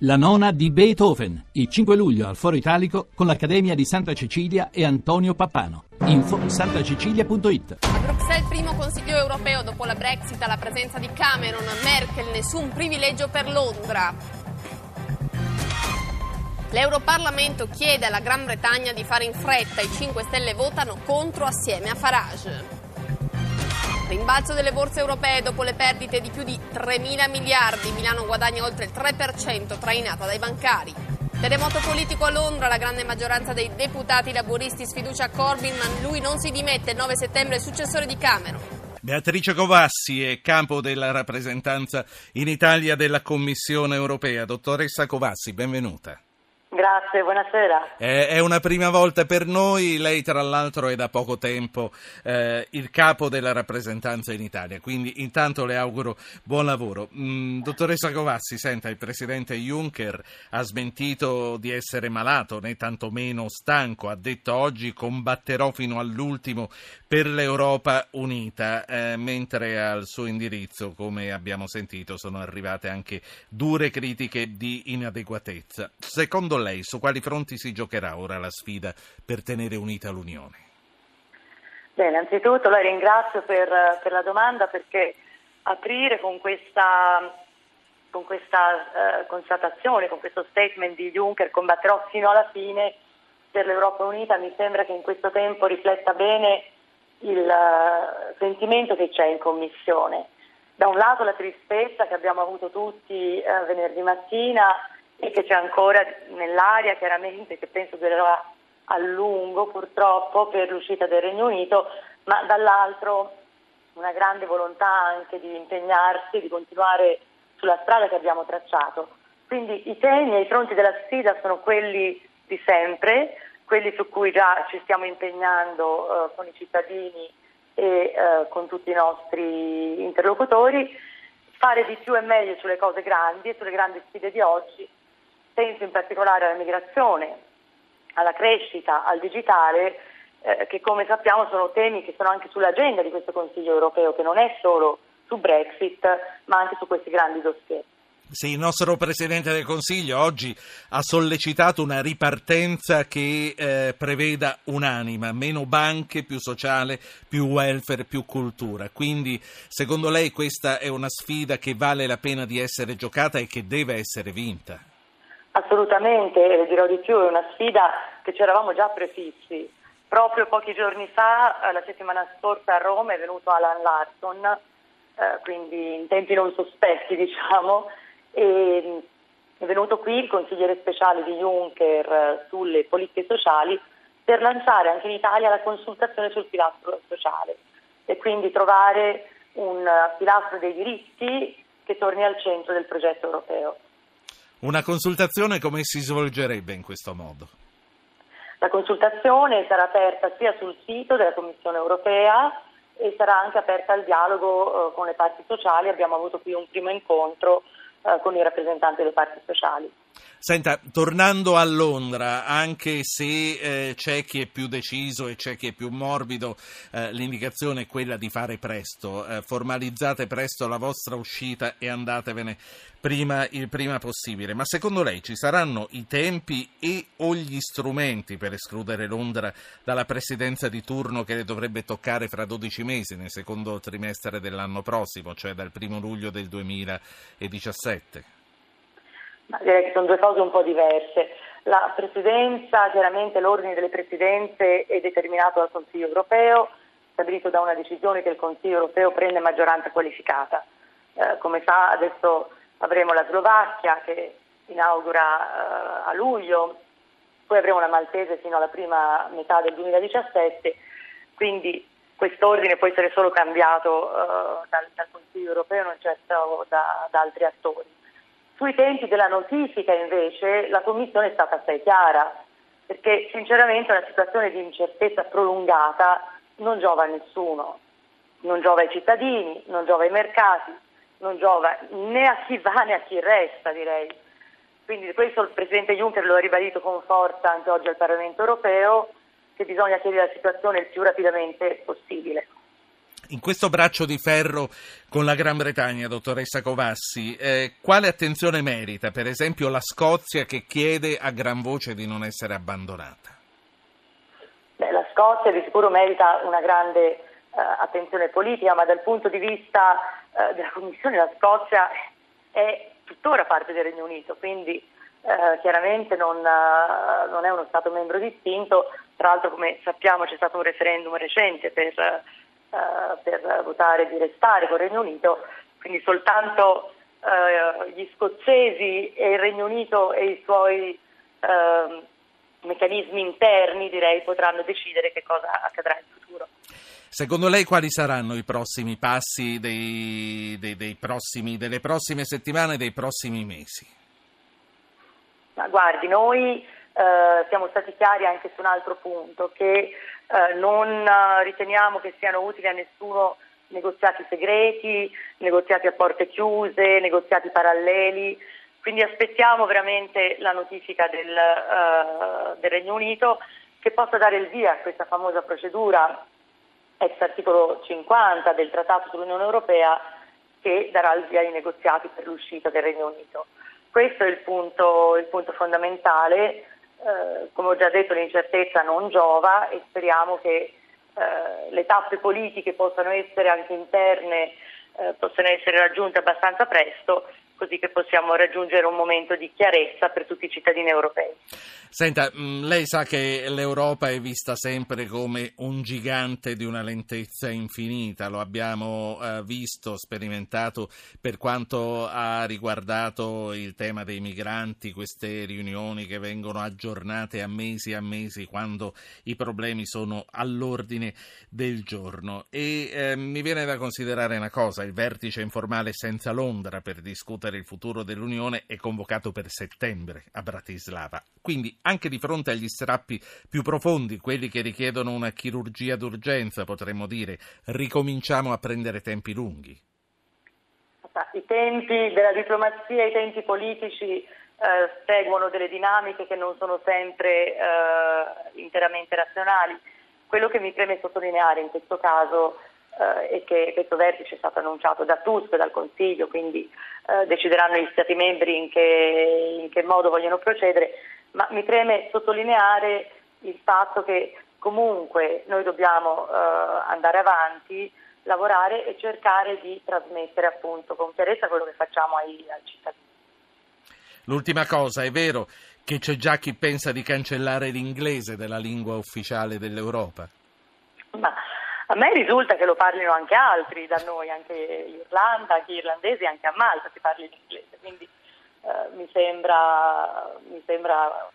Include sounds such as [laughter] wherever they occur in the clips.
La nona di Beethoven, il 5 luglio al Foro Italico con l'Accademia di Santa Cecilia e Antonio Pappano. Info santacecilia.it A Bruxelles, primo Consiglio europeo dopo la Brexit, alla presenza di Cameron, Merkel, nessun privilegio per Londra. L'Europarlamento chiede alla Gran Bretagna di fare in fretta, i 5 Stelle votano contro assieme a Farage. Rimbalzo delle borse europee dopo le perdite di più di 3 mila miliardi. Milano guadagna oltre il 3%, trainata dai bancari. Terremoto politico a Londra, la grande maggioranza dei deputati laburisti sfiducia Corbyn, ma lui non si dimette. Il 9 settembre è successore di Cameron. Beatrice Covassi è capo della rappresentanza in Italia della Commissione europea. Dottoressa Covassi, benvenuta. Grazie, buonasera. Eh, è una prima volta per noi, lei tra l'altro è da poco tempo eh, il capo della rappresentanza in Italia, quindi intanto le auguro buon lavoro. Mm, dottoressa Covassi, senta, il presidente Juncker ha smentito di essere malato né tantomeno stanco, ha detto oggi combatterò fino all'ultimo per l'Europa unita, eh, mentre al suo indirizzo, come abbiamo sentito, sono arrivate anche dure critiche di inadeguatezza. Secondo lei, su quali fronti si giocherà ora la sfida per tenere unita l'Unione? Beh, innanzitutto la ringrazio per, per la domanda perché aprire con questa, con questa uh, constatazione, con questo statement di Juncker, combatterò fino alla fine per l'Europa unita, mi sembra che in questo tempo rifletta bene il uh, sentimento che c'è in Commissione. Da un lato la tristezza che abbiamo avuto tutti uh, venerdì mattina e che c'è ancora nell'aria chiaramente che penso durerà a lungo purtroppo per l'uscita del Regno Unito, ma dall'altro una grande volontà anche di impegnarsi, di continuare sulla strada che abbiamo tracciato. Quindi i temi e i fronti della sfida sono quelli di sempre, quelli su cui già ci stiamo impegnando eh, con i cittadini e eh, con tutti i nostri interlocutori, fare di più e meglio sulle cose grandi e sulle grandi sfide di oggi penso in particolare alla migrazione, alla crescita, al digitale, eh, che come sappiamo sono temi che sono anche sull'agenda di questo Consiglio europeo, che non è solo su Brexit, ma anche su questi grandi dossier. Sì, il nostro Presidente del Consiglio oggi ha sollecitato una ripartenza che eh, preveda un'anima, meno banche, più sociale, più welfare, più cultura. Quindi, secondo lei, questa è una sfida che vale la pena di essere giocata e che deve essere vinta? Assolutamente, e dirò di più, è una sfida che ci eravamo già prefissi. Proprio pochi giorni fa, eh, la settimana scorsa a Roma, è venuto Alan Larson, eh, quindi in tempi non sospetti [laughs] diciamo, e mm, è venuto qui il consigliere speciale di Juncker eh, sulle politiche sociali per lanciare anche in Italia la consultazione sul pilastro sociale e quindi trovare un pilastro dei diritti che torni al centro del progetto europeo. Una consultazione come si svolgerebbe in questo modo? La consultazione sarà aperta sia sul sito della Commissione europea e sarà anche aperta al dialogo eh, con le parti sociali. Abbiamo avuto qui un primo incontro eh, con i rappresentanti delle parti sociali. Senta, tornando a Londra, anche se eh, c'è chi è più deciso e c'è chi è più morbido, eh, l'indicazione è quella di fare presto, eh, formalizzate presto la vostra uscita e andatevene prima, il prima possibile. Ma secondo lei ci saranno i tempi e o gli strumenti per escludere Londra dalla presidenza di turno che le dovrebbe toccare fra 12 mesi, nel secondo trimestre dell'anno prossimo, cioè dal primo luglio del 2017? Ma direi che sono due cose un po' diverse. La presidenza, chiaramente l'ordine delle presidenze è determinato dal Consiglio europeo, stabilito da una decisione che il Consiglio europeo prende maggioranza qualificata. Eh, come sa adesso avremo la Slovacchia che inaugura eh, a luglio, poi avremo la Maltese fino alla prima metà del 2017, quindi quest'ordine può essere solo cambiato eh, dal, dal, Consiglio europeo, non certo da, da altri attori. Sui tempi della notifica invece la Commissione è stata assai chiara, perché sinceramente una situazione di incertezza prolungata non giova a nessuno, non giova ai cittadini, non giova ai mercati, non giova né a chi va né a chi resta direi. Quindi questo il Presidente Juncker lo ha ribadito con forza anche oggi al Parlamento europeo, che bisogna chiarire la situazione il più rapidamente possibile. In questo braccio di ferro con la Gran Bretagna, dottoressa Covassi, eh, quale attenzione merita, per esempio, la Scozia che chiede a gran voce di non essere abbandonata? Beh, la Scozia di sicuro merita una grande eh, attenzione politica, ma dal punto di vista eh, della Commissione la Scozia è tuttora parte del Regno Unito, quindi eh, chiaramente non, uh, non, è uno Stato membro distinto, tra l'altro come sappiamo c'è stato un referendum recente per eh, per votare di restare con il Regno Unito, quindi soltanto eh, gli scozzesi e il Regno Unito e i suoi eh, meccanismi interni direi potranno decidere che cosa accadrà in futuro. Secondo lei quali saranno i prossimi passi dei, dei, dei prossimi, delle prossime settimane e dei prossimi mesi? Ma guardi, noi eh, siamo stati chiari anche su un altro punto, che eh, non eh, riteniamo che siano utili a nessuno negoziati segreti, negoziati a porte chiuse, negoziati paralleli, quindi aspettiamo veramente la notifica del, uh, del Regno Unito che possa dare il via a questa famosa procedura ex articolo 50 del Trattato sull'Unione Europea che darà il via ai negoziati per l'uscita del Regno Unito. Questo è il punto, il punto fondamentale eh, come ho già detto l'incertezza non giova e speriamo che eh, le tappe politiche possano essere anche interne, eh, possano essere raggiunte abbastanza presto così che possiamo raggiungere un momento di chiarezza per tutti i cittadini europei. Senta, mm, lei sa che l'Europa è vista sempre come un gigante di una lentezza infinita, lo abbiamo eh, visto, sperimentato per quanto ha riguardato il tema dei migranti, queste riunioni che vengono aggiornate a mesi e a mesi quando i problemi sono all'ordine del giorno. E eh, mi viene da considerare una cosa, il vertice informale senza Londra per discutere discutere il futuro dell'Unione è convocato per settembre a Bratislava. Quindi anche di fronte agli strappi più profondi, quelli che richiedono una chirurgia d'urgenza, potremmo dire, ricominciamo a prendere tempi lunghi. I tempi della diplomazia, i tempi politici eh, seguono delle dinamiche che non sono sempre eh, interamente razionali. Quello che mi preme sottolineare in questo caso e che questo vertice è stato annunciato da Tusk e dal Consiglio, quindi eh, decideranno gli Stati membri in che, in che modo vogliono procedere, ma mi preme sottolineare il fatto che comunque noi dobbiamo eh, andare avanti, lavorare e cercare di trasmettere appunto con chiarezza quello che facciamo ai, ai cittadini. L'ultima cosa, è vero che c'è già chi pensa di cancellare l'inglese della lingua ufficiale dell'Europa? A me risulta che lo parlino anche altri da noi, anche Irlanda, anche irlandesi, anche a Malta si parli l'inglese, quindi eh, mi, sembra, mi, sembra,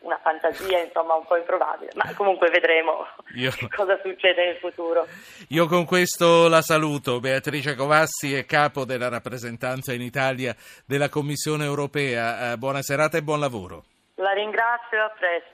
una fantasia insomma un po' improbabile, ma comunque vedremo [laughs] io... [laughs] cosa succede nel futuro. Io con questo la saluto, Beatrice Covassi è capo della rappresentanza in Italia della Commissione europea, eh, buona serata e buon lavoro. La ringrazio, a presto.